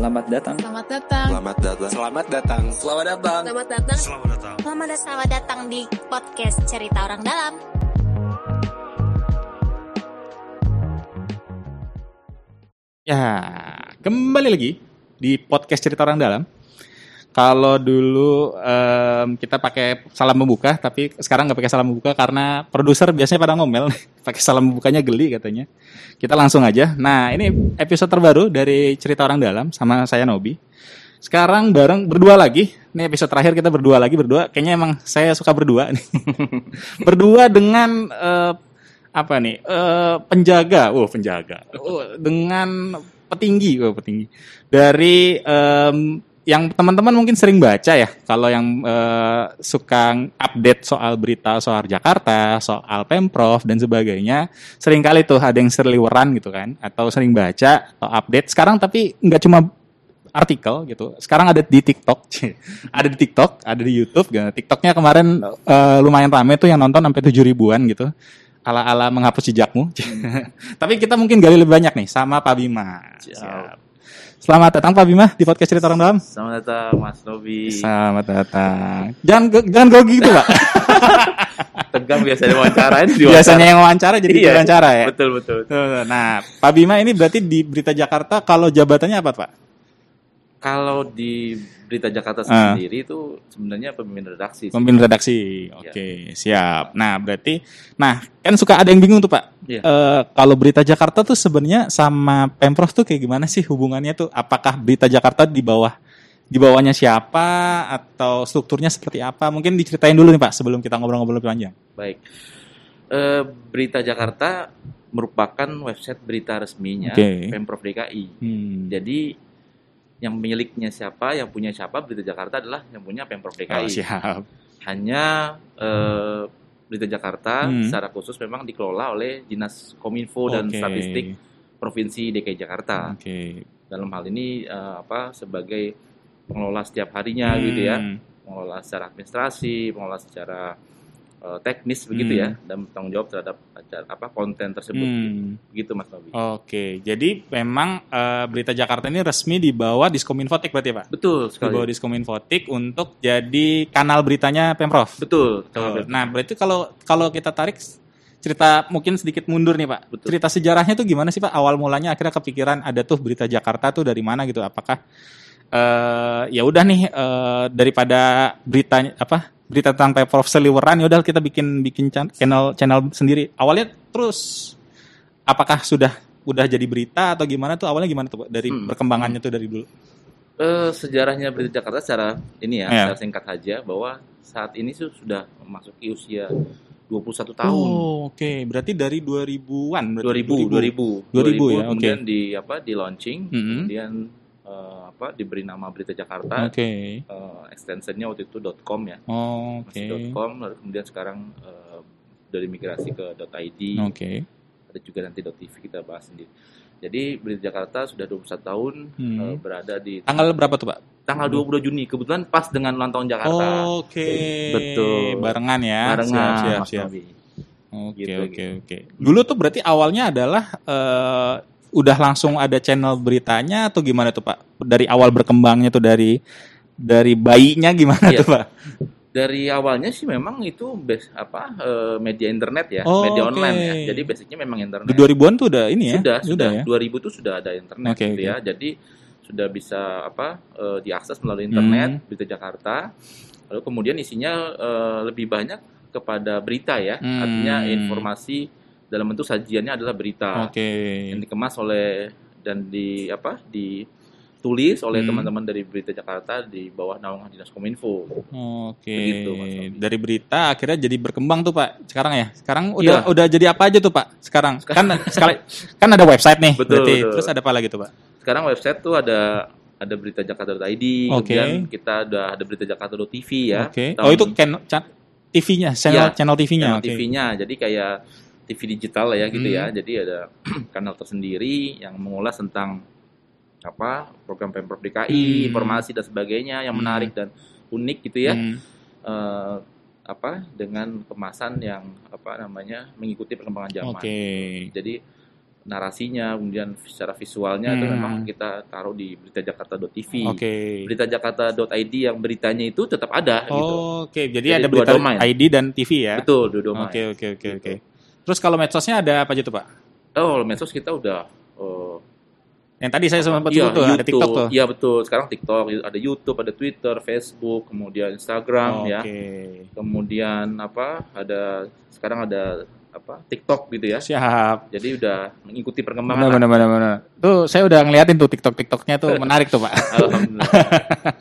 Selamat datang. Selamat datang. Selamat datang. Selamat datang. Selamat datang. Selamat datang. Selamat datang. Selamat datang. Selamat datang di podcast Cerita Orang Dalam. Ya, kembali lagi di podcast cerita orang dalam. Kalau dulu em, kita pakai salam membuka, tapi sekarang nggak pakai salam membuka karena produser biasanya pada ngomel, pakai salam membukanya geli katanya. Kita langsung aja. Nah, ini episode terbaru dari cerita orang dalam sama saya Nobi. Sekarang bareng berdua lagi. Ini episode terakhir kita berdua lagi berdua. Kayaknya emang saya suka berdua nih. berdua dengan eh, apa nih? eh, penjaga. Oh, penjaga. Oh, dengan petinggi, oh, petinggi. Dari em, yang teman-teman mungkin sering baca ya, kalau yang eh, suka update soal berita soal Jakarta, soal Pemprov dan sebagainya, sering kali tuh ada yang serliweran gitu kan, atau sering baca atau update. Sekarang tapi nggak cuma artikel gitu. Sekarang ada di TikTok, ada di TikTok, ada di YouTube. Gitu. TikToknya kemarin eh, lumayan rame tuh yang nonton sampai tujuh ribuan gitu. Ala-ala menghapus jejakmu. Tapi kita mungkin gali lebih banyak nih sama Pak Bima. Siap. Selamat datang Pak Bima di podcast cerita orang dalam. Selamat datang Mas Nobi. Selamat datang. Jangan jangan grogi gitu Pak. Tegang biasanya wawancarain di Biasanya yang wawancara jadi Iya, wawancara ya. Betul betul. Nah, Pak Bima ini berarti di Berita Jakarta kalau jabatannya apa Pak? Kalau di Berita Jakarta Ah. sendiri itu sebenarnya pemimpin redaksi. sih. Pemimpin redaksi. Oke, siap. Nah, berarti nah, kan suka ada yang bingung tuh, Pak. Iya. Eh, kalau Berita Jakarta tuh sebenarnya sama Pemprov tuh kayak gimana sih hubungannya tuh? Apakah Berita Jakarta di bawah di bawahnya siapa atau strukturnya seperti apa? Mungkin diceritain dulu nih, Pak, sebelum kita ngobrol-ngobrol lebih panjang. Baik. Eh, Berita Jakarta merupakan website berita resminya Oke. Pemprov DKI. Hmm. Jadi yang miliknya siapa, yang punya siapa Berita Jakarta adalah yang punya Pemprov DKI. Oh, siap. Hanya eh, Berita Jakarta Hmm. secara khusus memang dikelola oleh Dinas Kominfo dan Oke. Statistik Provinsi DKI Jakarta. Oke. Dalam hal ini eh, apa sebagai pengelola setiap harinya Hmm. gitu ya, pengelola secara administrasi, pengelola secara eh, teknis begitu Hmm. ya, dan bertanggung jawab terhadap acara apa konten tersebut. Hmm. Begitu Mas Nobi. Oke, jadi memang eh, Berita Jakarta ini resmi di bawah Diskominfotik berarti, Pak? Betul sekali. bawah Diskominfotik untuk jadi kanal beritanya Pemprov. Betul. Oh, Nah, berarti kalau kalau kita tarik cerita mungkin sedikit mundur nih Pak. Betul. Cerita sejarahnya tuh gimana sih Pak? Awal mulanya akhirnya kepikiran ada tuh berita Jakarta tuh dari mana gitu? Apakah eh ya udah nih eh, daripada berita apa berita tentang Pemprov seliweran ya udah kita bikin bikin chan- channel channel sendiri. Awalnya terus apakah sudah udah jadi berita atau gimana tuh awalnya gimana tuh dari Hmm. perkembangannya tuh dari dulu? Eh, sejarahnya Berita Jakarta secara ini ya, Ya. secara singkat saja bahwa saat ini tuh sudah memasuki usia 21 tahun. Oh, oke. Berarti dari 2000-an berarti 2000, 2000, 2000 ya, kemudian oke. di apa di launching, Mhm. kemudian eh, apa diberi nama Berita Jakarta, Oke. eh, extensionnya waktu itu .com ya, Oh, Oke. masih .com, lalu kemudian sekarang eh, dari migrasi ke .id, Oke. ada juga nanti .tv kita bahas sendiri. Jadi Berita Jakarta sudah 21 tahun Hmm. eh, berada di Tanggal berapa tuh, Pak? tanggal 22 Juni, kebetulan pas dengan ulang tahun Jakarta. Oke. Betul. Barengan ya. Barengan, Siap, siap, siap. Oke, Gitu, oke, oke. Dulu tuh berarti awalnya adalah eh, udah langsung ada channel beritanya atau gimana tuh, Pak? Dari awal berkembangnya tuh dari dari bayinya gimana Iya. tuh, Pak? Dari awalnya sih memang itu base apa eh, media internet ya, Oh, media oke. online ya. Jadi basicnya memang internet. Di 2000-an tuh udah ini ya? sudah, sudah, ya. 2000 itu sudah ada internet Oke, gitu oke. ya. Jadi sudah bisa apa eh, diakses melalui internet Hmm. berita Jakarta. Lalu kemudian isinya eh, lebih banyak kepada berita ya. Hmm. Artinya informasi dalam bentuk sajiannya adalah berita Oke. yang dikemas oleh dan di apa ditulis oleh Hmm. teman-teman dari berita Jakarta di bawah naungan Dinas Kominfo. Oke. Begitu, Mas. Dari berita akhirnya jadi berkembang tuh, Pak. Sekarang ya. Sekarang udah Iya. udah jadi apa aja tuh, Pak? Sekarang. Kan sekali kan ada website nih. Betul, berarti. betul. Terus ada apa lagi tuh, Pak? Sekarang website tuh ada ada berita Jakarta.id, Oke. kemudian kita ada ada berita Jakarta.tv ya. Oke. Tahun- Oh, itu kan TV-nya, channel Iya, channel TV-nya. channel Oke. TV-nya. Jadi kayak TV digital lah ya gitu Hmm. ya. Jadi ada kanal tersendiri yang mengulas tentang apa program Pemprov DKI, Hmm. informasi dan sebagainya yang Hmm. menarik dan unik gitu ya. Hmm. Eh, apa dengan kemasan yang apa namanya mengikuti perkembangan zaman. Oke. Jadi narasinya, kemudian secara visualnya itu Hmm. memang kita taruh di beritajakarta.tv. Oke. Beritajakarta.id yang beritanya itu tetap ada gitu. Oke, jadi, Jadi ada berita domain. ID dan TV ya. Betul, dua domain. Oke, oke, oke, Gitu. oke. Terus kalau medsosnya ada apa aja tuh, Pak? Oh, medsos kita udah eh, Yang tadi saya sempat Iya, tuh, ada TikTok tuh. Iya betul. Sekarang TikTok, ada YouTube, ada Twitter, Facebook, kemudian Instagram ya. Oke. Kemudian apa? Ada sekarang ada apa? TikTok gitu ya. Siap. Jadi udah mengikuti perkembangan. Benar, lah. benar, benar, benar. Tuh saya udah ngeliatin tuh TikTok TikToknya tuh menarik tuh, Pak. Alhamdulillah.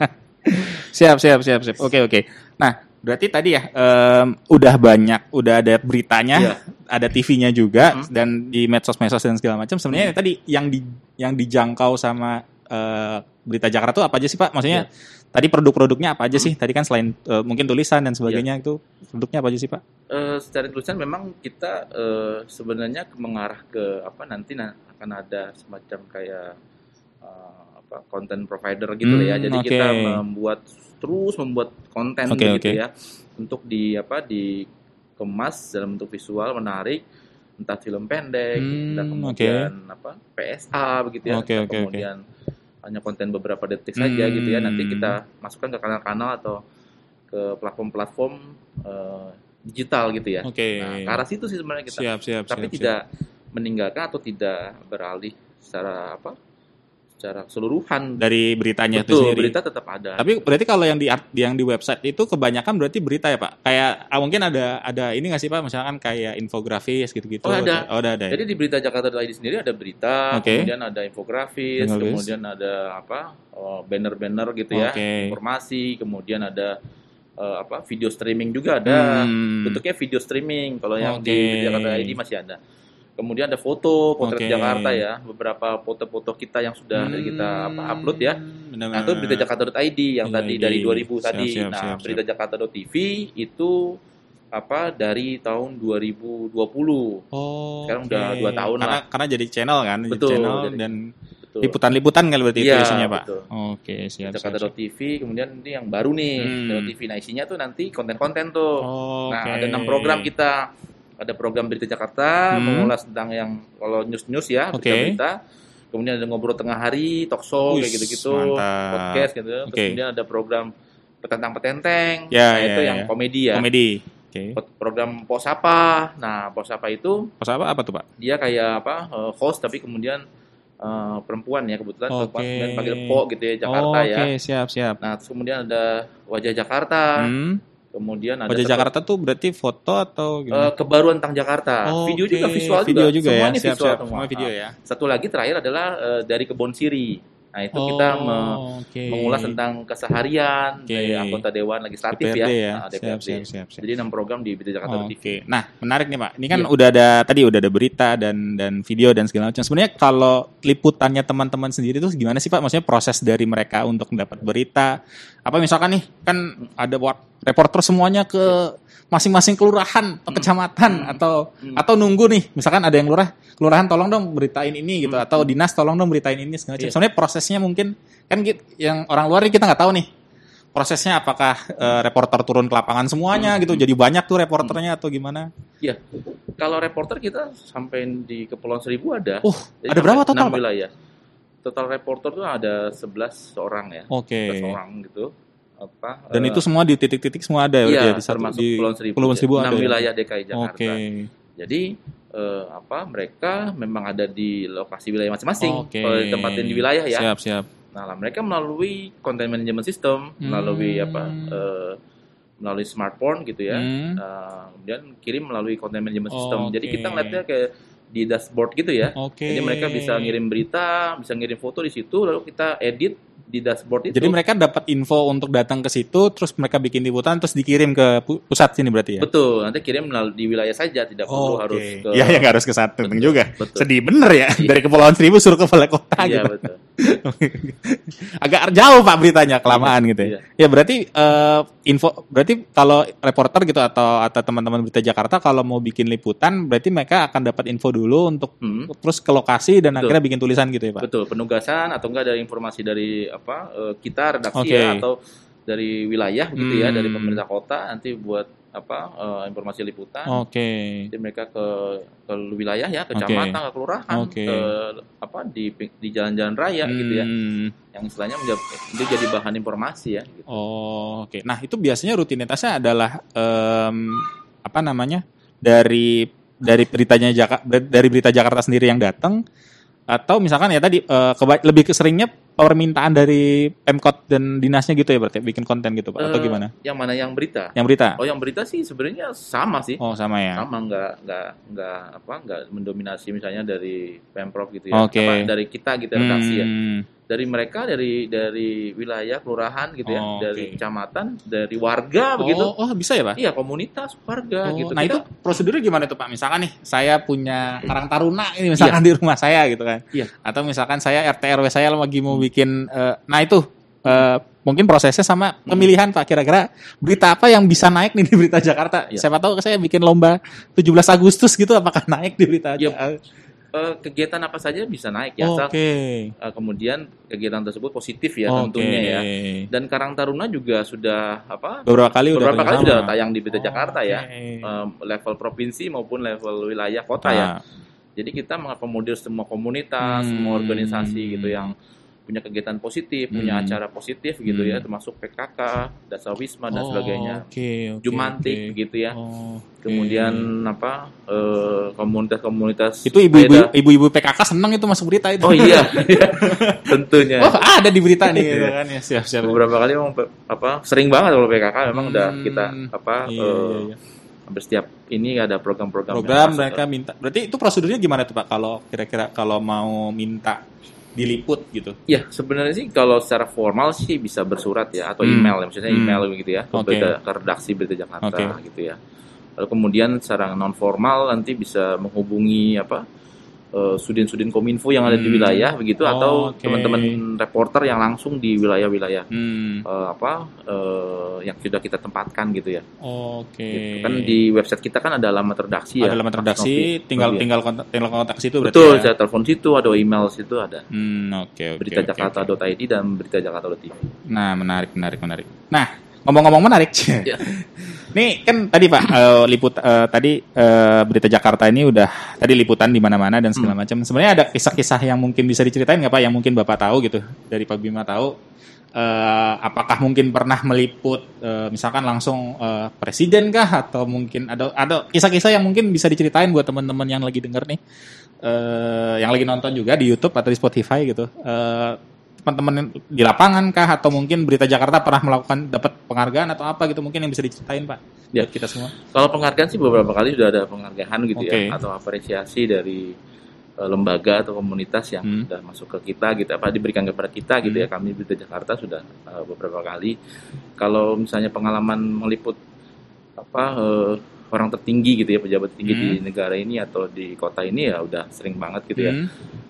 siap, siap, siap, siap. Oke, oke. Nah, berarti tadi ya em, udah banyak, udah ada beritanya, Iya. ada TV-nya juga, Hmm. dan di medsos-medsos dan segala macam. Sebenarnya tadi yang di yang dijangkau sama eh, berita Jakarta tuh apa aja sih, Pak? Maksudnya Iya. tadi produk-produknya apa aja Hmm. sih? Tadi kan selain eh, mungkin tulisan dan sebagainya Iya. itu produknya apa aja sih, Pak? Eh, secara tulisan memang kita eh, sebenarnya mengarah ke apa nanti na- akan ada semacam kayak eh, apa konten provider gitu lah ya. Hmm, Jadi oke. kita membuat terus membuat konten Oke, gitu oke. ya untuk di apa dikemas dalam bentuk visual menarik entah film pendek, Hmm, entah kemudian apa PSA begitu ya, entah oke, oke. kemudian hanya konten beberapa detik saja gitu ya. Nanti Hmm. kita masukkan ke kanal-kanal atau ke platform-platform eh, digital gitu ya. Oke. Nah, ke arah situ sih sebenarnya kita. Siap, siap, Tapi siap, tidak meninggalkan atau tidak beralih secara apa? Secara keseluruhan. dari beritanya itu sendiri. berita tetap ada. Tapi berarti kalau yang di yang di website itu kebanyakan berarti berita ya Pak? Kayak ah, mungkin ada ada ini nggak sih Pak? Misalkan kayak infografis gitu-gitu. Oh, ada. Oh, ada ada. ya? Jadi di berita Jakarta.id sendiri ada berita, Oke. kemudian ada infografis, kemudian ada apa? oh, banner-banner gitu ya, Oke. informasi, kemudian ada eh, apa? video streaming juga ada. Hmm. Bentuknya video streaming kalau yang Oke. di Jakarta.id masih ada. Kemudian ada foto, potret Oke. Jakarta ya, beberapa foto-foto kita yang sudah kita apa, upload ya. Hmm, benar, Nah, itu berita Jakarta.id yang tadi dari iya. 2000 Siap, tadi. siap, nah, siap, berita Jakarta.tv itu apa dari tahun 2020. Oh. Sekarang udah oke. dua tahun karena, lah. Karena jadi channel kan, jadi Betul, channel jadi- dan liputan-liputan kan berarti itu Iya, isinya Pak. betul. Oke, siap. siap, siap. Jakarta.tv kemudian ini yang baru nih Hmm. Jakarta.tv. Nah, isinya tuh nanti konten-konten tuh. Oke. Nah, ada enam program kita. Ada program berita Jakarta, Hmm. mengulas tentang yang kalau news-news ya, Oke. berita-berita. Kemudian ada ngobrol tengah hari, talk show Wih, kayak gitu-gitu, mantap. podcast gitu. Terus Oke. kemudian ada program petentang petenteng, Ya, nah, ya, itu ya. yang komedi ya. Komedi. Oke. Program Posapa. Nah, Posapa itu Pas apa apa tuh Pak? dia kayak apa eh, host tapi kemudian eh, perempuan ya kebetulan Oke. kemudian panggil Po gitu ya Jakarta Oh, ya. Oke, siap, siap. Nah, terus kemudian ada wajah Jakarta, Hmm. Kemudian ada Wajah Jakarta tuh berarti foto atau eh, gimana? keburuan tentang Jakarta. Oh, video juga oke. visual video juga. juga Semua ya. ini Siap, visual siap. semua. Video Nah, ya. Satu lagi terakhir adalah eh, dari Kebon Siri. Nah, itu kita Oh, me- oke. mengulas tentang keseharian Oke. dari anggota dewan legislatif DPRD ya. ya. Nah, Siap, DPRD. siap, siap, siap. Jadi enam program di Berita Jakarta Oke. TV. Nah, menarik nih Pak. Ini kan Iya. udah ada tadi udah ada berita dan dan video dan segala macam. Sebenarnya kalau liputannya teman-teman sendiri tuh gimana sih Pak? Maksudnya proses dari mereka untuk mendapat berita. Apa misalkan nih kan ada buat reporter semuanya ke masing-masing kelurahan atau kecamatan atau Hmm. atau nunggu nih misalkan ada yang lurah kelurahan tolong dong beritain ini gitu Hmm. atau dinas tolong dong beritain ini segala macam. Iya. Sebenarnya prosesnya mungkin kan gitu, yang orang luar ini kita nggak tahu nih prosesnya apakah eh, reporter turun ke lapangan semuanya Hmm. gitu jadi banyak tuh reporternya atau gimana Iya. Kalau reporter kita sampai di Kepulauan Seribu ada. Oh, Jadi ada berapa total, enam wilayah. Total reporter tuh ada 11 orang ya. oke 11 orang gitu. Apa? dan eh, itu semua di titik-titik semua ada iya, ya di satu termasuk di Kepulauan Seribu. Kepulauan ya. Seribu Enam ada ya? wilayah DKI Jakarta. oke Jadi eh, apa? Mereka memang ada di lokasi wilayah masing-masing. Oke. Kalau ditempatin di wilayah ya. siap siap Nah, lah, mereka melalui content management system, melalui Hmm. apa? eh, melalui smartphone gitu ya. Hmm. Nah, kemudian kirim melalui content management system. Jadi Oke. kita ngeliatnya kayak di dashboard gitu ya. oke Jadi mereka bisa ngirim berita, bisa ngirim foto di situ, lalu kita edit di dashboard itu. jadi mereka dapat info untuk datang ke situ terus mereka bikin liputan terus dikirim ke pu- pusat sini berarti ya betul, nanti kirim di wilayah saja, tidak perlu Oke. harus ke. ya ya nggak harus ke satu Betul, juga betul. sedih bener ya Iya. dari kepulauan seribu suruh ke balai kota Iya gitu betul. agak jauh pak beritanya kelamaan gitu ya. Iya. Ya berarti eh, info berarti kalau reporter gitu atau atau teman-teman berita Jakarta kalau mau bikin liputan berarti mereka akan dapat info dulu untuk Hmm. terus ke lokasi dan Betul. akhirnya bikin tulisan gitu ya pak. Betul, penugasan atau enggak dari informasi dari apa eh, kita redaksi Oke. ya atau dari wilayah gitu ya Hmm. dari pemerintah kota nanti buat apa eh, informasi liputan. Oke. Jadi mereka ke ke wilayah ya, kecamatan, ke kelurahan, Oke. ke apa di di jalan-jalan raya gitu ya. Hmm. Yang istilahnya menjadi, itu jadi bahan informasi ya. Gitu. Oh, oke. Nah, itu biasanya rutinitasnya adalah em, apa namanya? dari dari beritanya Jakarta dari berita Jakarta sendiri yang datang atau misalkan ya tadi keba- lebih ke seringnya permintaan dari Pemkot dan dinasnya gitu ya berarti bikin konten gitu Pak atau Eh, gimana? Yang mana yang berita? Yang berita. Oh, yang berita sih sebenarnya sama sih. Oh, sama ya. sama nggak nggak nggak apa nggak mendominasi misalnya dari pemprov gitu ya Oke. Apa, dari kita gitu redaksi ya Hmm. Dari mereka dari dari wilayah kelurahan gitu ya Oh, dari oke. kecamatan dari warga Oh, begitu oh, bisa ya, Pak? iya komunitas warga Oh, gitu nah Kita- itu prosedurnya gimana tuh Pak? Misalkan nih saya punya Karang Taruna ini misalkan di rumah saya gitu kan. Iya. Atau misalkan saya RT RW saya lagi mau bikin eh, nah itu eh, mungkin prosesnya sama pemilihan Pak kira-kira berita apa yang bisa naik nih di berita Jakarta. Iya. Siapa tahu saya bikin lomba 17 Agustus gitu apakah naik di berita Iya. Jakarta? Eh, kegiatan apa saja bisa naik ya Oke. asal eh, kemudian kegiatan tersebut positif ya Oke. tentunya ya dan Karang Taruna juga sudah apa Beberapa kali udah beberapa kali kerjasama. sudah tayang di berita Oh, Jakarta ya oke. Eh, level provinsi maupun level wilayah kota ya Nah, Jadi kita mengakomodir semua komunitas, Hmm. semua organisasi gitu yang punya kegiatan positif, punya Hmm. acara positif gitu ya, Hmm. termasuk PKK, Dasar Wisma dan oh, sebagainya. Oke, oke, Jumantik oke. begitu ya. Oh, oke. Kemudian apa eh, komunitas-komunitas itu ibu-ibu ibu-ibu PKK seneng itu masuk berita itu. Oh iya, tentunya. Oh, ada di berita nih gitu kan ya. Siap, siap. Beberapa kali memang apa sering banget kalau PKK memang udah Hmm. kita apa Iya, eh, iya, iya. hampir setiap ini ada program-program yang Program masuk. mereka minta. Berarti itu prosedurnya gimana tuh Pak kalau kira-kira kalau mau minta diliput gitu? Ya sebenarnya sih kalau secara formal sih bisa bersurat ya atau Hmm. email ya maksudnya Hmm. email begitu ya ke, Oke. berita- ke redaksi berita Jakarta Oke. gitu ya. Lalu kemudian secara non formal nanti bisa menghubungi apa eh, sudin-sudin kominfo yang ada di Hmm. wilayah begitu atau Oke. teman-teman reporter yang langsung di wilayah-wilayah Hmm. eh, apa eh, yang sudah kita tempatkan gitu ya. Oke. Gitu. Kan di website kita kan ada alamat redaksi ya. ada alamat redaksi, Novi. tinggal Novi ya. tinggal kontak tinggal kontak situ berarti Betul, ya. saya telepon situ, ada email situ ada. Hmm, oke oke. Berita oke, oke. Jakarta.id dan berita Jakarta.tv. Nah, menarik, menarik, menarik. Nah, ngomong-ngomong menarik, Ya. nih kan tadi Pak eh, liput eh, tadi eh, berita Jakarta ini udah tadi liputan di mana-mana dan segala Hmm. macam. Sebenarnya ada kisah-kisah yang mungkin bisa diceritain nggak Pak? Yang mungkin Bapak tahu gitu dari Pak Bima tahu. eh, apakah mungkin pernah meliput eh, misalkan langsung eh, presiden kah atau mungkin ada ada kisah-kisah yang mungkin bisa diceritain buat teman-teman yang lagi denger nih eh, yang lagi nonton juga di YouTube atau di Spotify gitu Eh, teman-teman di lapangan kah atau mungkin berita Jakarta pernah melakukan dapat penghargaan atau apa gitu mungkin yang bisa diceritain Pak Ya. buat kita semua Kalau penghargaan sih beberapa kali sudah ada penghargaan gitu Oke. ya atau apresiasi dari eh, lembaga atau komunitas yang Hmm. sudah masuk ke kita gitu apa diberikan kepada kita gitu ya kami Berita Jakarta sudah eh, beberapa kali kalau misalnya pengalaman meliput apa eh, orang tertinggi gitu ya pejabat tinggi Hmm. di negara ini atau di kota ini ya udah sering banget gitu ya Hmm.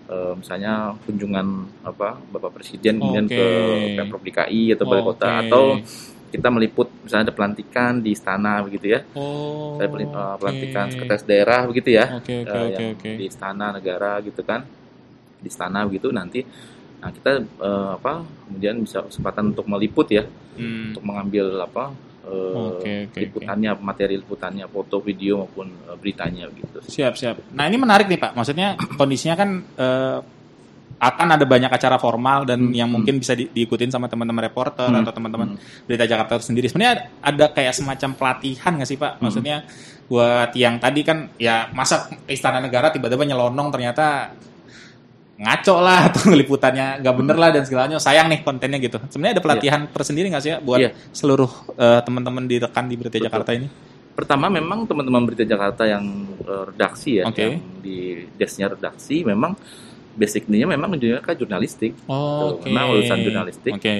Eh, misalnya kunjungan apa Bapak Presiden kemudian ke Pemprov DKI atau balai kota Oke. atau kita meliput misalnya ada pelantikan di istana begitu ya oh, saya eh, pelantikan sekretaris daerah begitu ya oke eh, oke yang oke di istana negara gitu kan di istana begitu nanti nah kita eh, apa kemudian bisa kesempatan untuk meliput ya Hmm. untuk mengambil apa eh, Oke, oke, liputannya materi liputannya foto video maupun eh, beritanya gitu Siap, siap. Nah, ini menarik nih, Pak. Maksudnya kondisinya kan eh, akan ada banyak acara formal dan Hmm, yang hmm. mungkin bisa di- diikutin sama teman-teman reporter Hmm, atau teman-teman hmm. berita Jakarta itu sendiri. Sebenarnya ada kayak semacam pelatihan nggak sih, Pak? Hmm. Maksudnya buat yang tadi kan ya masa istana negara tiba-tiba nyelonong ternyata ngaco lah atau liputannya nggak bener lah dan segalanya sayang nih kontennya gitu sebenarnya ada pelatihan tersendiri nggak sih ya buat Iya. seluruh eh, teman-teman di rekan di berita Betul. Jakarta ini pertama memang teman-teman berita Jakarta yang eh, redaksi ya Oke. yang di desknya redaksi memang basicnya memang juga jurnalistik oh, Tuh, memang lulusan jurnalistik. oke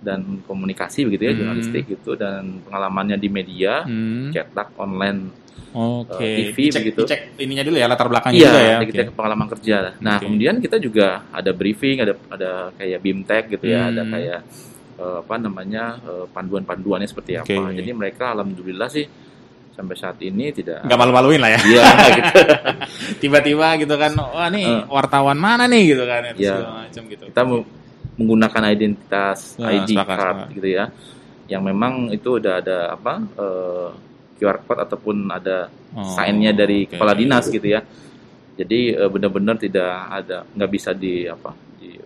dan komunikasi begitu ya Hmm. jurnalistik gitu dan pengalamannya di media Hmm. cetak online Oke. Eh, TV Dicek- begitu. dicek ininya dulu ya latar belakangnya iya juga ya. kita pengalaman kerja nah Oke. kemudian kita juga ada briefing ada ada kayak bimtek gitu ya Hmm. ada kayak eh, apa namanya eh, panduan-panduannya seperti apa Oke. jadi mereka alhamdulillah sih sampai saat ini tidak Nggak malu-maluin lah ya. iya gitu Tiba-tiba gitu kan, wah nih Eh. wartawan mana nih gitu kan, itu Iya. macam gitu. kita mau menggunakan identitas Nah, ID sepakat, card sepakat. gitu ya yang memang itu udah ada apa eh, QR code ataupun ada Oh, sign-nya dari oke. kepala dinas gitu ya. Jadi eh, benar-benar tidak ada nggak bisa di apa di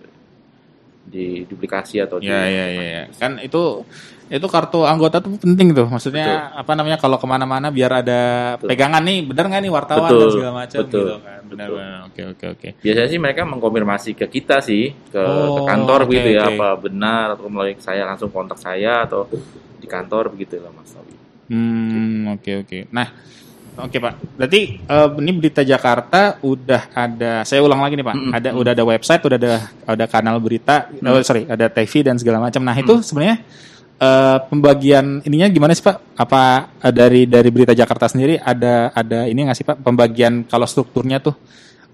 di duplikasi atau di Ya, ya, ya, ya. Kan itu itu kartu anggota tuh penting tuh. Maksudnya apa namanya kalau ke mana-mana biar ada Betul. pegangan nih, benar nggak nih wartawan Betul, dan segala macam betul, gitu kan. Benar, betul. Oke, oke, oke. Biasanya sih mereka mengkonfirmasi ke kita sih ke, ke Oh, kantor oke, gitu ya oke. apa benar atau melalui saya langsung kontak saya atau di kantor begitu lah Mas Tawi. Hmm, oke, oke. Nah, oke Pak. Berarti eh, ini berita Jakarta udah ada. Saya ulang lagi nih Pak. Mm-mm. Ada udah ada website, udah ada ada kanal berita. oh, sorry, ada TV dan segala macam. Nah itu sebenarnya eh, pembagian ininya gimana sih Pak? Apa eh, dari dari berita Jakarta sendiri ada ada ini nggak sih Pak? Pembagian kalau strukturnya tuh.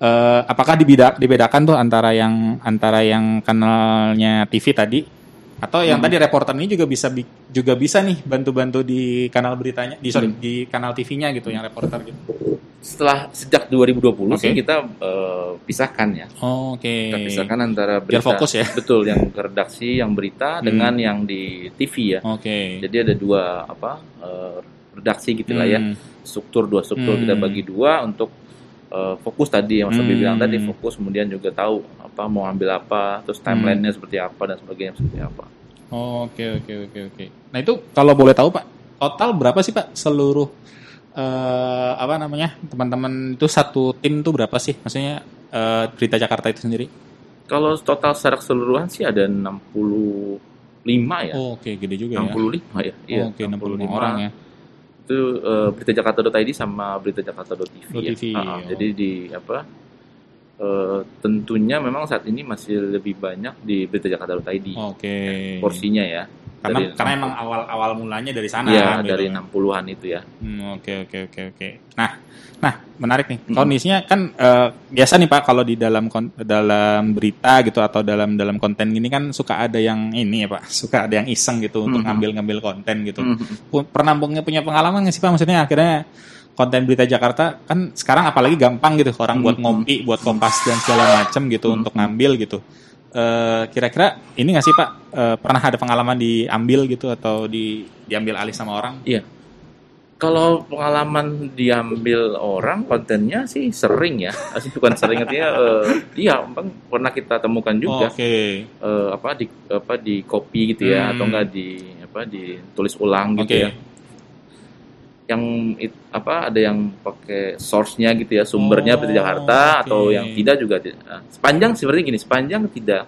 eh, apakah dibeda, dibedakan tuh antara yang antara yang kanalnya TV tadi atau yang tadi reporter ini juga bisa bi- juga bisa nih bantu-bantu di kanal beritanya di sorry Hmm. di kanal TV-nya gitu yang reporter gitu. Setelah sejak 2020 Oke. sih kita eh, pisahkan ya. Oh, Oke. Kita pisahkan antara Biar berita fokus ya. betul yang redaksi yang berita Hmm. dengan yang di TV ya. Oke. Jadi ada dua apa eh, redaksi gitu lah ya. Hmm. Struktur dua struktur Hmm. kita bagi dua untuk eh, fokus tadi yang Mas Hmm. bilang tadi fokus kemudian juga tahu apa mau ambil apa terus timelinenya seperti apa dan sebagainya seperti apa. Oh, Oke oke oke oke. Nah itu kalau boleh tahu Pak, total berapa sih Pak seluruh eh apa namanya teman-teman itu satu tim tuh berapa sih? Maksudnya eh, berita Jakarta itu sendiri? Kalau total secara keseluruhan sih ada 65 ya. Oh, Oke gede juga ya. 65 ya. Iya, Oh, Oke 65 orang ya. Itu eh, berita Jakarta.id sama berita Jakarta.tv. ya. .tv, ah. oh. Jadi di apa? eh, tentunya memang saat ini masih lebih banyak di berita Jakarta.id. Oke. Porsinya ya. Karena Dari karena emang awal awal mulanya dari sana. Iya, gitu. dari 60-an itu ya. Hmm, Oke oke oke oke. Nah, nah menarik nih. Kondisinya kan eh, biasa nih Pak kalau di dalam dalam berita gitu atau dalam dalam konten gini kan suka ada yang ini ya Pak, suka ada yang iseng gitu untuk Mm-mm. ngambil-ngambil konten gitu. Pu- Pernah punya punya pengalaman nggak sih Pak? Maksudnya akhirnya konten berita Jakarta kan sekarang apalagi gampang gitu orang buat ngopi, buat kompas dan segala macem gitu untuk ngambil gitu. Eh, kira-kira ini nggak sih Pak eh, pernah ada pengalaman diambil gitu atau di diambil alih sama orang? Kalau pengalaman diambil orang kontennya sih sering ya. Asli bukan sering artinya eh, iya memang pernah kita temukan juga. Oke. eh, apa di apa di copy gitu ya Hmm. atau enggak di apa ditulis ulang gitu Oke. ya yang it- apa ada yang pakai source-nya gitu ya sumbernya Oh, berita Jakarta atau oke. yang tidak juga nah, sepanjang seperti gini sepanjang tidak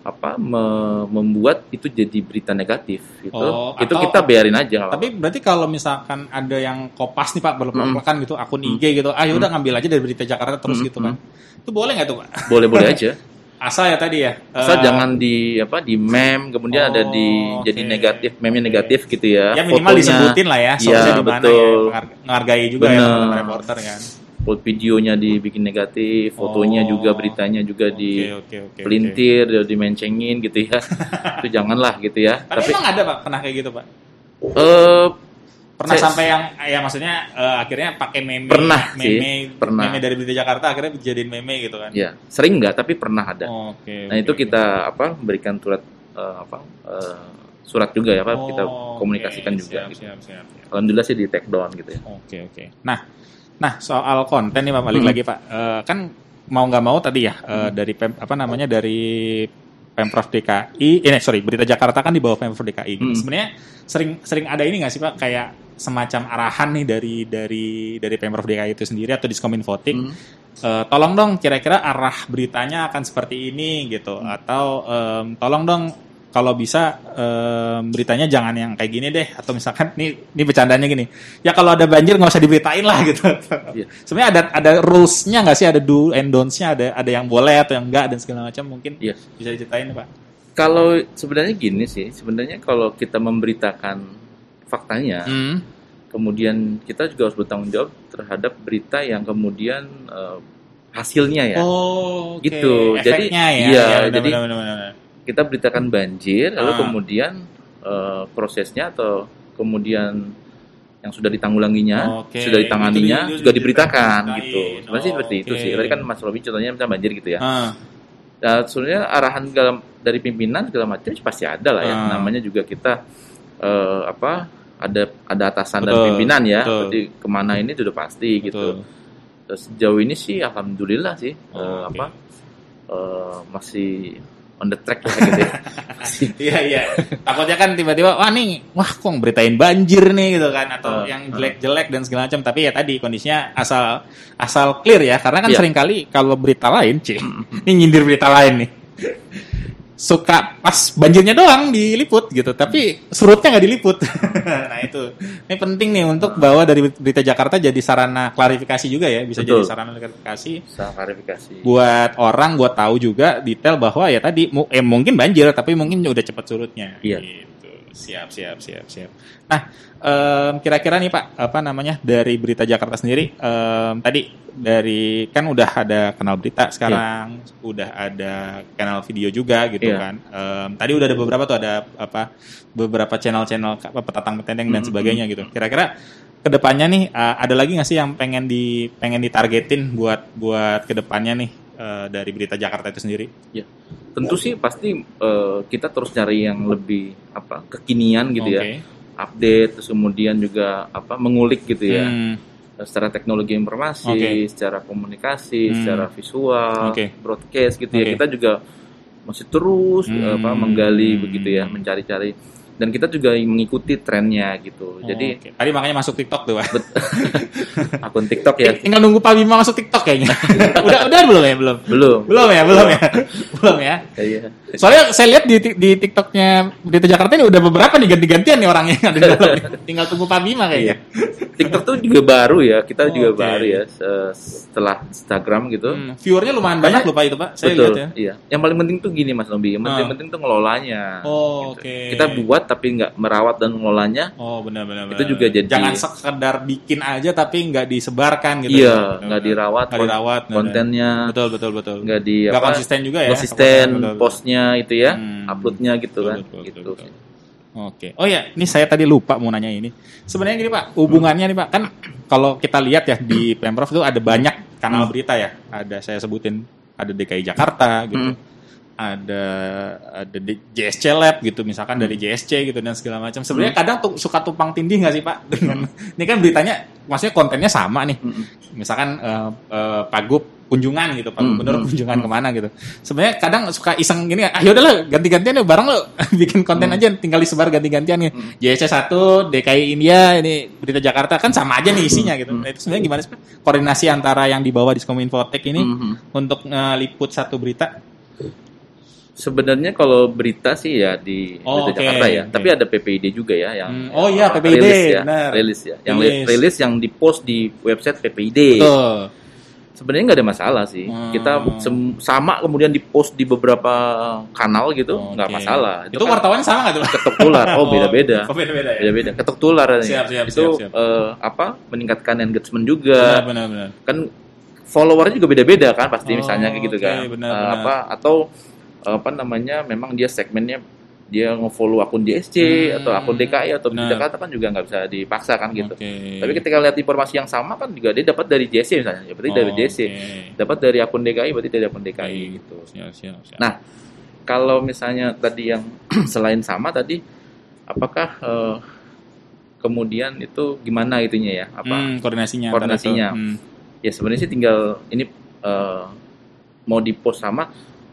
apa me- membuat itu jadi berita negatif gitu Oh, itu atau- kita biarin aja Tapi berarti kalau misalkan ada yang kopas nih Pak, berpelak gitu akun. IG gitu, ah yaudah ngambil aja dari berita Jakarta terus Hmm, gitu kan. Itu boleh nggak tuh Pak? apa. boleh-boleh aja Asal ya tadi ya. asal eh, jangan di apa di meme kemudian ada di Oh, jadi negatif meme Oke. negatif gitu ya Ya minimal Fotonya- disebutin lah ya, Iya, mana ya. betul. Mengar- Menghargai juga ya Bener. teman reporter kan. Videonya dibikin negatif, fotonya Oh. juga beritanya juga Oke, di oke, oke. pelintir, di dimencengin gitu ya. itu janganlah gitu ya. Tapi, Tapi emang ada Pak pernah kayak gitu Pak? eh Pernah Saya- sampai yang ya maksudnya eh, akhirnya pakai meme Pernah sih, meme pernah. meme dari berita Jakarta akhirnya dijadiin meme gitu kan. ya sering nggak tapi pernah ada. Oke. nah oke, itu oke. kita apa memberikan surat eh, apa eh, surat juga ya Pak kita Oh, komunikasikan oke, juga. siap, gitu. siap, siap, siap. Alhamdulillah sih di take down gitu ya. Oke oke. Nah, nah soal konten nih Pak balik Hmm. lagi Pak. Eh, kan mau nggak mau tadi ya eh, dari pem, apa namanya dari pemprov DKI, ini sorry berita Jakarta kan di bawah pemprov DKI. Hmm. Sebenarnya sering sering ada ini nggak sih Pak kayak semacam arahan nih dari dari dari pemprov DKI itu sendiri atau diskominfotik. Hmm. Eh, tolong dong kira-kira arah beritanya akan seperti ini gitu atau em, tolong dong kalau bisa em, beritanya jangan yang kayak gini deh atau misalkan nih ini bercandanya gini ya kalau ada banjir nggak usah diberitain lah gitu Iya. sebenarnya ada ada rulesnya nggak sih ada do and don'ts-nya ada ada yang boleh atau yang enggak dan segala macam mungkin Iya. bisa diceritain pak Kalau sebenarnya gini sih, sebenarnya kalau kita memberitakan faktanya, Hmm. kemudian kita juga harus bertanggung jawab terhadap berita yang kemudian eh, hasilnya ya. oh oke. Gitu. Jadi, Efeknya ya iya, Ya, benar, jadi- benar, benar, benar. Kita beritakan banjir, lalu Ah. kemudian eh, prosesnya atau kemudian yang sudah ditanggulanginya, Oke. sudah ditanganinya, Itu di- juga itu diberitakan gitu. Sebenarnya sih seperti itu Oke. sih. Tadi kan Mas Robi contohnya misalnya banjir gitu ya. Ah, Nah, sebenarnya arahan segala- dari pimpinan segala macam pasti ada lah ya. Ah. Namanya juga kita eh, apa ada ada atasan dan pimpinan ya. betul. Berarti ke mana ini sudah pasti gitu. Betul. Terus sejauh ini sih alhamdulillah sih Oh, eh, oke. apa eh, masih on the track lah gitu ya. Iya iya. Takutnya kan tiba-tiba wah nih wah kok beritain banjir nih gitu kan atau Uh, yang jelek-jelek dan segala macam. Tapi ya tadi kondisinya asal asal clear ya karena kan Iya. sering kali kalau berita lain, Ci. ini nyindir berita lain nih. Suka pas banjirnya doang diliput gitu, tapi surutnya nggak diliput. nah itu, ini penting nih untuk bawa dari berita Jakarta jadi sarana klarifikasi juga ya, bisa Betul. jadi sarana klarifikasi klarifikasi. buat orang buat tahu juga detail bahwa ya tadi eh, mungkin banjir tapi mungkin udah cepat surutnya Iya. gitu siap siap siap siap nah em, kira-kira nih pak apa namanya dari berita Jakarta sendiri em, tadi dari kan udah ada kanal berita sekarang udah ada kanal video juga gitu Iya. kan Em, tadi udah ada beberapa tuh ada apa beberapa channel-channel apa, petatang petendeng dan Mm-mm. sebagainya gitu kira-kira ke depannya nih uh, ada lagi nggak sih yang pengen di pengen ditargetin buat buat ke depannya nih uh, dari berita Jakarta itu sendiri? Tentu sih pasti eh, kita terus cari yang lebih apa kekinian gitu ya, Oke. Update terus kemudian juga apa mengulik gitu ya. Hmm, secara teknologi informasi, Oke. secara komunikasi, Hmm. secara visual, Oke. broadcast gitu ya. Oke. Kita juga masih terus Hmm. apa menggali begitu ya, mencari-cari dan kita juga mengikuti trennya gitu. Jadi Oke. tadi makanya masuk TikTok tuh, Pak. akun TikTok ya Tinggal nunggu Pak Bima masuk TikTok kayaknya. udah udah belum ya belum? belum. Belum ya, belum ya. belum ya. Iya. Soalnya saya lihat di di TikToknya berita Jakarta ini udah beberapa nih ganti-gantian nih orangnya di. Tinggal tunggu Pak Bima kayaknya. TikTok tuh juga baru ya. Kita Oh, juga oke. baru ya se- setelah Instagram gitu. Hmm, viewernya lumayan banyak loh Pak itu Pak. Saya Betul. lihat ya. Iya. Yang paling penting tuh gini Mas Lombi. Yang penting, Ah. penting tuh ngelolanya. Oh, gitu. oke. Kita buat tapi nggak merawat dan ngelolanya. Oh benar-benar. Itu juga jadi- jangan sekedar bikin aja tapi nggak disebarkan gitu. Iya, ya. nggak dirawat, Nggak dirawat. kontennya Betul betul betul. nggak di Nggak konsisten juga ya. konsisten betul. postnya itu ya Hmm. uploadnya gitu Betul, kan betul, gitu betul, betul. Oke. Oh ya, ini saya tadi lupa mau nanya ini. Sebenarnya gini Pak, hubungannya nih Pak, kan kalau kita lihat ya di Pemprov itu ada banyak kanal Hmm. berita ya. Ada saya sebutin ada DKI Jakarta gitu. Hmm. Ada ada di JSC Lab gitu, misalkan dari JSC gitu dan segala macam. Sebenarnya kadang tuh suka tumpang tindih nggak sih Pak dengan ini kan beritanya maksudnya kontennya sama nih. Mm-mm. Misalkan eh, eh, Pak Gub kunjungan gitu, Pak Hmm, Gubernur hmm, kunjungan ke mana gitu. Sebenarnya kadang suka iseng gini, ah yaudahlah ganti-gantian ya bareng lo bikin konten Hmm. aja tinggal disebar ganti-gantian nih. JSC 1, DKI India, ini berita Jakarta kan sama aja nih isinya gitu. Hmm. Nah, itu sebenarnya gimana sih? Koordinasi antara yang dibawa di Skominfotek ini Mhm. untuk ngeliput satu berita? Sebenarnya kalau berita sih ya di Oh, Berita oke, Jakarta ya, oke. tapi ada PPID juga ya yang Hmm, oh iya, PPID, rilis ya, benar. rilis ya, yang Rilis. li- rilis yang di post di website PPID. Betul. Sebenarnya nggak ada masalah sih, Hmm. kita sama kemudian di post di beberapa kanal gitu nggak Oke. masalah. Itu, kan wartawannya sama nggak tuh Pak? ketok tular, oh beda-beda. Oh, beda-beda ya. beda-beda ketok tular. Siap, siap, itu siap, siap. eh, apa meningkatkan engagement juga Benar, benar, benar. kan followernya juga beda-beda kan pasti Oh, misalnya kayak gitu oke, kan benar, Eh, benar. apa atau apa namanya memang dia segmennya dia nge-follow akun DSC Hmm, atau akun DKI atau di benar. Jakarta kan juga nggak bisa dipaksa kan gitu Oke. tapi ketika lihat informasi yang sama kan juga dia dapat dari JC misalnya ya berarti dari Oh, JC oke. dapat dari akun DKI berarti dari akun DKI Oke. gitu Siap, siap, siap. Nah, kalau misalnya tadi yang selain sama tadi, apakah eh, kemudian itu gimana itunya ya? Apa? Hmm, koordinasinya. Koordinasinya. Hmm. Ya sebenarnya sih tinggal ini eh, mau di post sama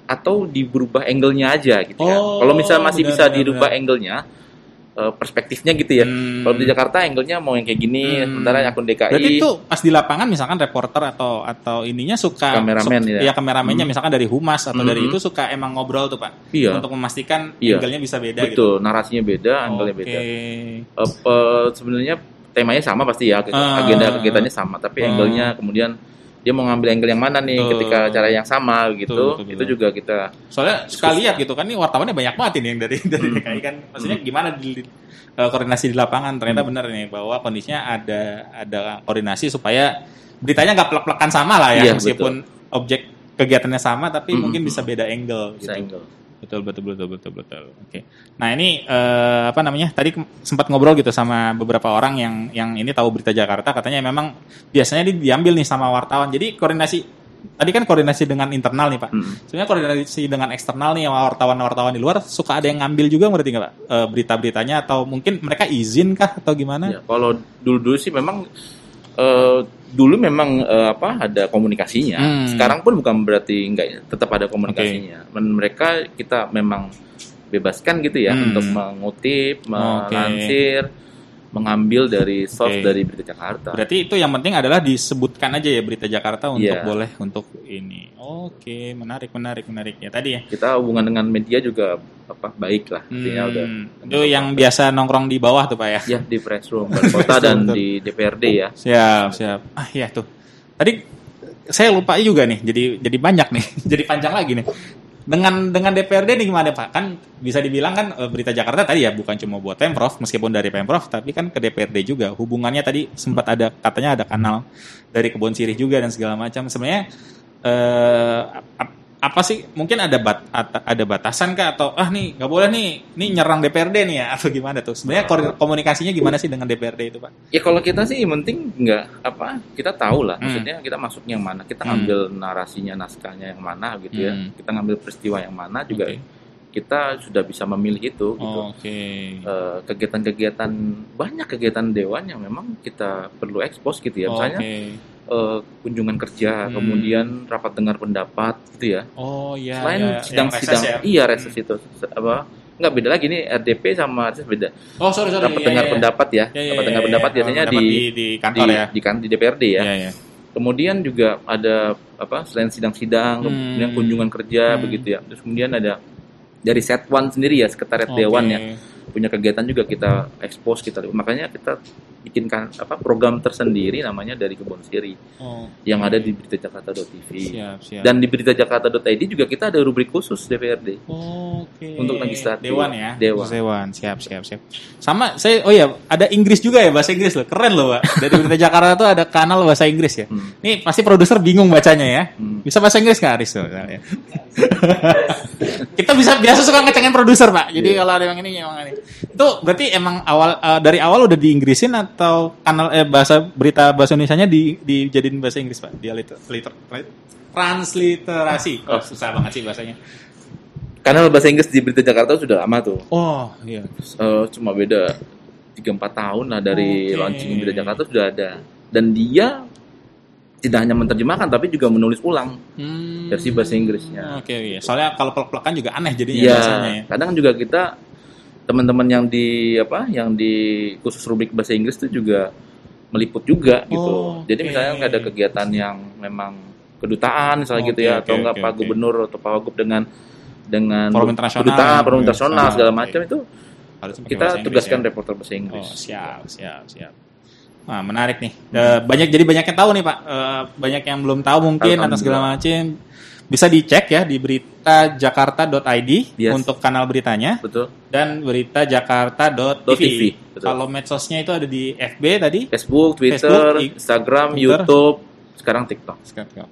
atau diberubah angle-nya aja gitu kan. Oh, Kalau misalnya masih benar, bisa benar, dirubah benar. angle-nya, eh, perspektifnya gitu ya. Hmm. Kalau di Jakarta angle-nya mau yang kayak gini, Hmm. sementara akun DKI Berarti itu pas di lapangan misalkan reporter atau atau ininya suka Kameramen su- ya. Iya, kameramennya misalkan dari humas atau dari Hmm. itu suka emang ngobrol tuh Pak iya, untuk memastikan Iya. angle-nya bisa beda gitu. betul, narasinya beda, angle-nya Oke. beda. Eh, eh, sebenarnya temanya sama pasti ya Ah. agenda kegiatannya sama tapi Ah. angle-nya kemudian dia mau ngambil angle yang mana nih Betul. ketika cara yang sama gitu betul, betul. itu juga kita Soalnya suka lihat gitu kan nih wartawannya banyak banget ini yang dari dari Hmm. DKI kan. Maksudnya gimana di eh, koordinasi di lapangan ternyata benar nih bahwa kondisinya ada ada koordinasi supaya beritanya nggak plek-plekan sama lah ya Iya, meskipun objek kegiatannya sama tapi Hmm. mungkin bisa beda angle bisa gitu. angle Betul betul betul betul betul. Oke. Nah ini eh, apa namanya? Tadi sempat ngobrol gitu sama beberapa orang yang yang ini tahu berita Jakarta katanya memang biasanya di- diambil nih sama wartawan. Jadi koordinasi tadi kan koordinasi dengan internal nih Pak. Hmm. Sebenarnya koordinasi dengan eksternal nih sama wartawan-wartawan di luar suka ada yang ngambil juga berarti nggak Pak? Eh, berita-beritanya atau mungkin mereka izin kah atau gimana? Ya, kalau dulu-dulu sih memang eh, dulu memang eh, apa ada komunikasinya. Hmm. Sekarang pun bukan berarti enggak ya, tetap ada komunikasinya. Men- Mereka kita memang bebaskan gitu ya Hmm. untuk mengutip, melansir, mengambil dari source Oke. dari berita Jakarta. Berarti itu yang penting adalah disebutkan aja ya berita Jakarta untuk Iya. boleh untuk ini. Oke, menarik, menarik, menarik ya tadi ya. Kita hubungan dengan media juga apa baik lah. Udah Hmm, itu yang biasa nongkrong di bawah tuh Pak ya. ya di press room kota dan di DPRD ya. Siap, siap. Ah iya tuh. Tadi saya lupa juga nih, jadi jadi banyak nih, jadi panjang lagi nih. Dengan dengan DPRD nih gimana Pak? Kan bisa dibilang kan eh, berita Jakarta tadi ya bukan cuma buat Pemprov, meskipun dari Pemprov, tapi kan ke DPRD juga. Hubungannya tadi sempat ada katanya ada kanal dari Kebon Sirih juga dan segala macam. Sebenarnya eh, apa sih mungkin ada bat, at- ada batasan kah atau ah nih nggak boleh nih nih nyerang DPRD nih ya atau gimana tuh sebenarnya komunikasinya gimana sih dengan DPRD itu pak? Ya kalau kita sih penting nggak apa kita tahu lah Hmm. maksudnya kita masuknya yang mana kita Hmm. ngambil narasinya naskahnya yang mana gitu ya Hmm. kita ngambil peristiwa yang mana juga Oke. kita sudah bisa memilih itu gitu Oke. Eh, kegiatan-kegiatan banyak kegiatan dewan yang memang kita perlu ekspos gitu ya misalnya Oke. Eh, kunjungan kerja Hmm. kemudian rapat dengar pendapat gitu ya Oh iya. selain iya, sidang-sidang ya? iya reses itu apa nggak beda lagi nih RDP sama reses beda Oh sorry sorry. rapat iya, dengar iya. pendapat ya Iya, iya, rapat iya, dengar iya, pendapat iya. biasanya di di, di kantor di, ya. di kan di DPRD ya. Iya iya. Kemudian juga ada apa selain sidang-sidang, Hmm. kemudian kunjungan kerja Hmm. begitu ya. Terus kemudian ada dari Setwan sendiri ya sekretariat Oke. dewan ya punya kegiatan juga kita expose kita makanya kita bikinkan apa program tersendiri namanya dari Kebon Siri Oh, yang ada di beritajakarta.tv siap siap. dan di beritajakarta.id juga kita ada rubrik khusus DPRD Oke. Untuk legislatif. Dewan ya. Dewan. Dewan. Siap, siap, siap. Sama saya oh ya, ada Inggris juga ya bahasa Inggris loh. Keren loh, Pak. Dari Berita Jakarta tuh ada kanal bahasa Inggris ya. Hmm. Nih pasti produser bingung bacanya ya. Hmm. Bisa bahasa Inggris nggak Aris tuh? Kita bisa biasa suka ngecengin produser, Pak. Jadi Iya. kalau ada yang ini emang ini. Itu berarti emang awal eh, dari awal udah diinggrisin atau kanal eh, bahasa berita bahasa Indonesianya di dijadiin bahasa Inggris, Pak? Dia liter, liter, transliterasi. Oh, susah banget sih bahasanya. Kanal bahasa Inggris di Berita Jakarta sudah lama tuh. Oh, iya. Eh, cuma beda 3-4 tahun lah dari Oke. launching Berita Jakarta sudah ada. Dan dia tidak hanya menerjemahkan tapi juga menulis ulang Hmm. versi bahasa Inggrisnya. Oke, iya. Soalnya kalau pelak-pelakan juga aneh jadinya Iya, bahasanya ya. kadang juga kita teman-teman yang di apa, yang di khusus rubrik bahasa Inggris itu juga meliput juga gitu. Oh, Jadi oke. misalnya nggak ada kegiatan yang memang kedutaan misalnya gitu Oke, ya, oke, atau nggak oke, Pak oke. Gubernur atau Pak Wagub dengan dengan Forum internasional. kedutaan, forum Iya, internasional sama, segala oke. macam itu Harus kita tugaskan ya. reporter bahasa Inggris. Oh, siap, siap, siap. Nah, menarik nih. Eh, banyak jadi banyak yang tahu nih, Pak. Eh, banyak yang belum tahu mungkin atau segala macam. Bisa dicek ya di beritajakarta.id Yes. untuk kanal beritanya Betul. dan beritajakarta.tv. .tv, betul. Kalau medsosnya itu ada di FB tadi. Facebook, Twitter, Facebook, Instagram, Twitter. YouTube, sekarang TikTok.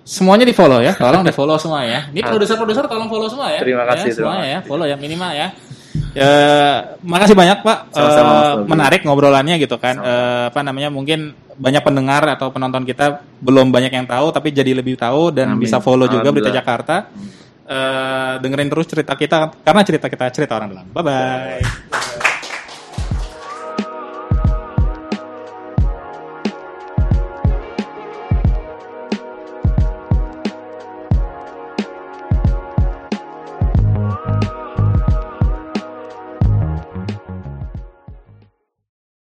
Semuanya di follow ya, tolong di follow semua ya. Ini produser-produser tolong follow semua ya. Terima kasih, Ya, semuanya terima ya, follow ya minimal ya. Ya, makasih banyak Pak. Sama-sama, Mas Nobri. menarik ngobrolannya gitu kan. Sama-sama. Eh, apa namanya? Mungkin banyak pendengar atau penonton kita belum banyak yang tahu, tapi jadi lebih tahu dan Amin. bisa follow juga berita. Jakarta. Eh, dengerin terus cerita kita karena cerita kita cerita orang dalam. Bye bye.